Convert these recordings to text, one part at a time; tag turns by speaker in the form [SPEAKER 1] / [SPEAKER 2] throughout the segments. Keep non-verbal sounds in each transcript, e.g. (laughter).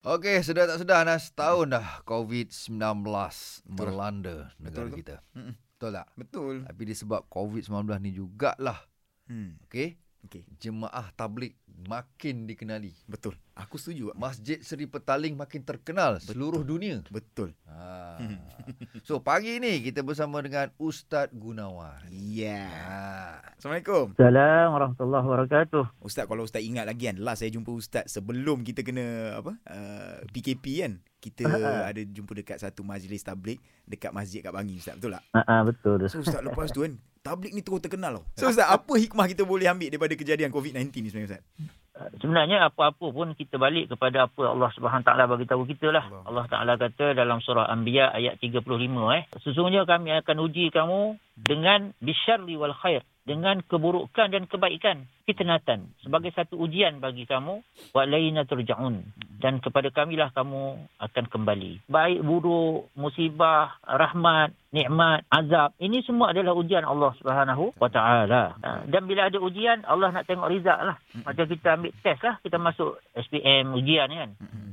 [SPEAKER 1] Okey, sudah tak sudah Anas, setahun dah COVID-19 melanda negara
[SPEAKER 2] Betul tu.
[SPEAKER 1] kita.
[SPEAKER 2] Mm-mm.
[SPEAKER 1] Betul tak?
[SPEAKER 2] Betul.
[SPEAKER 1] Tapi disebab COVID-19 ni jugalah,
[SPEAKER 2] Hmm.
[SPEAKER 1] okey,
[SPEAKER 2] Okey.
[SPEAKER 1] jemaah tablik makin dikenali.
[SPEAKER 2] Betul. Aku setuju.
[SPEAKER 1] Masjid Seri Petaling makin terkenal seluruh dunia.
[SPEAKER 2] Betul.
[SPEAKER 1] Ha. (laughs) So pagi ni kita bersama dengan Ustaz Gunawan.
[SPEAKER 2] Ya.
[SPEAKER 1] Ha.
[SPEAKER 2] Assalamualaikum.
[SPEAKER 3] Assalamualaikum warahmatullahi wabarakatuh.
[SPEAKER 2] Ustaz kalau ustaz ingat lagi kan last saya jumpa ustaz sebelum kita kena apa uh, PKP kan. Kita (laughs) ada jumpa dekat satu majlis tablik dekat masjid kat Bangi ustaz betul tak?
[SPEAKER 3] Ha ah, betul.
[SPEAKER 2] So ustaz lepas tu kan tablik ni terus terkenal tau. (laughs) So ustaz apa hikmah kita boleh ambil daripada kejadian COVID-19 ni sebenarnya ustaz?
[SPEAKER 3] Sebenarnya apa-apa pun kita balik kepada apa Allah Subhanahu taala bagi tahu kita lah.
[SPEAKER 2] Allah.
[SPEAKER 3] Allah Taala kata dalam surah Anbiya ayat 35 eh, sesungguhnya kami akan uji kamu dengan bisyarri wal khair, dengan keburukan dan kebaikan, fitnatan sebagai satu ujian bagi kamu wa laina turja'un dan kepada kamilah kamu akan kembali. Baik buruk, musibah, rahmat, nikmat, azab, ini semua adalah ujian Allah Subhanahu wa taala. Ha, Dan bila ada ujian, Allah nak tengok result lah. Macam kita ambil test lah, kita masuk SPM ujian kan.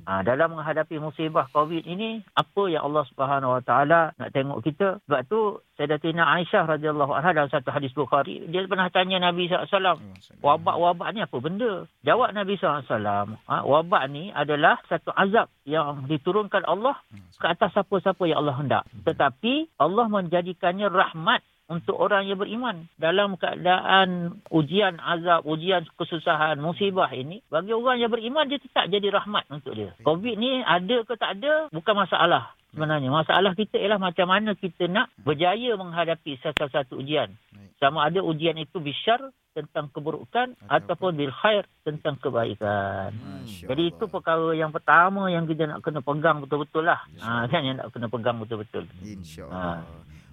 [SPEAKER 3] Ha, dalam menghadapi musibah COVID ini, apa yang Allah Subhanahu Wa Taala nak tengok kita? Sebab tu Sayyidatina Aisyah radhiyallahu anha dalam satu hadis Bukhari, dia pernah tanya Nabi SAW, wabak-wabak ni apa benda? Jawab Nabi SAW, ha, wabak ni adalah satu azab yang diturunkan Allah ke atas siapa-siapa yang Allah hendak. Tetapi Allah menjadikannya rahmat untuk orang yang beriman dalam keadaan ujian azab, ujian kesusahan, musibah ini bagi orang yang beriman dia tetap jadi rahmat untuk dia. Covid ni ada ke tak ada bukan masalah sebenarnya. Masalah kita ialah macam mana kita nak berjaya menghadapi satu-satu ujian. Sama ada ujian itu bisyar tentang keburukan ataupun bil khair tentang kebaikan. Jadi itu perkara yang pertama yang kita nak kena pegang betul-betul lah. Ha, kan yang nak kena pegang betul-betul.
[SPEAKER 2] InsyaAllah.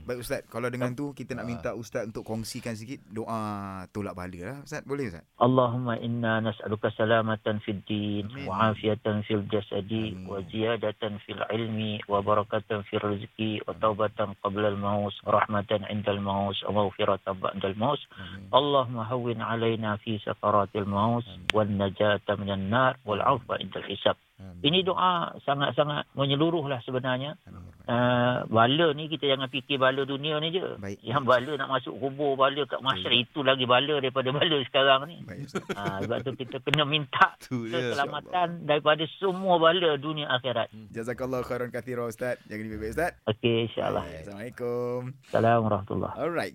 [SPEAKER 2] Baik Ustaz, kalau dengan tu kita nak minta Ustaz untuk kongsikan sikit doa tolak bala lah. Ustaz, boleh Ustaz?
[SPEAKER 3] Allahumma inna nas'aluka salamatan fid din wa afiatan fil jasadi
[SPEAKER 2] Amin.
[SPEAKER 3] wa ziyadatan fil ilmi wa barakatan fil rizqi wa taubatan qabla al maut rahmatan inda al maut wa maghfiratan ba'da al maut
[SPEAKER 2] Amin.
[SPEAKER 3] Allahumma hawwin alaina fi sakaratil maut wan najata minan nar wal afwa inda al hisab ini doa sangat-sangat menyeluruh lah sebenarnya
[SPEAKER 2] Amin.
[SPEAKER 3] Uh, bala ni kita jangan fikir bala dunia ni je
[SPEAKER 2] Baik.
[SPEAKER 3] yang bala nak masuk kubur bala kat masyarakat itu lagi bala daripada bala sekarang ni
[SPEAKER 2] Baik.
[SPEAKER 3] Ha, sebab tu kita kena minta (laughs) keselamatan daripada semua bala dunia akhirat.
[SPEAKER 2] Jazakallah khairan kathira Ustaz. Jaga diri baik-baik Ustaz.
[SPEAKER 3] Okey, insyaAllah.
[SPEAKER 2] Baik, Assalamualaikum.
[SPEAKER 3] Assalamualaikum warahmatullahi
[SPEAKER 2] Alright.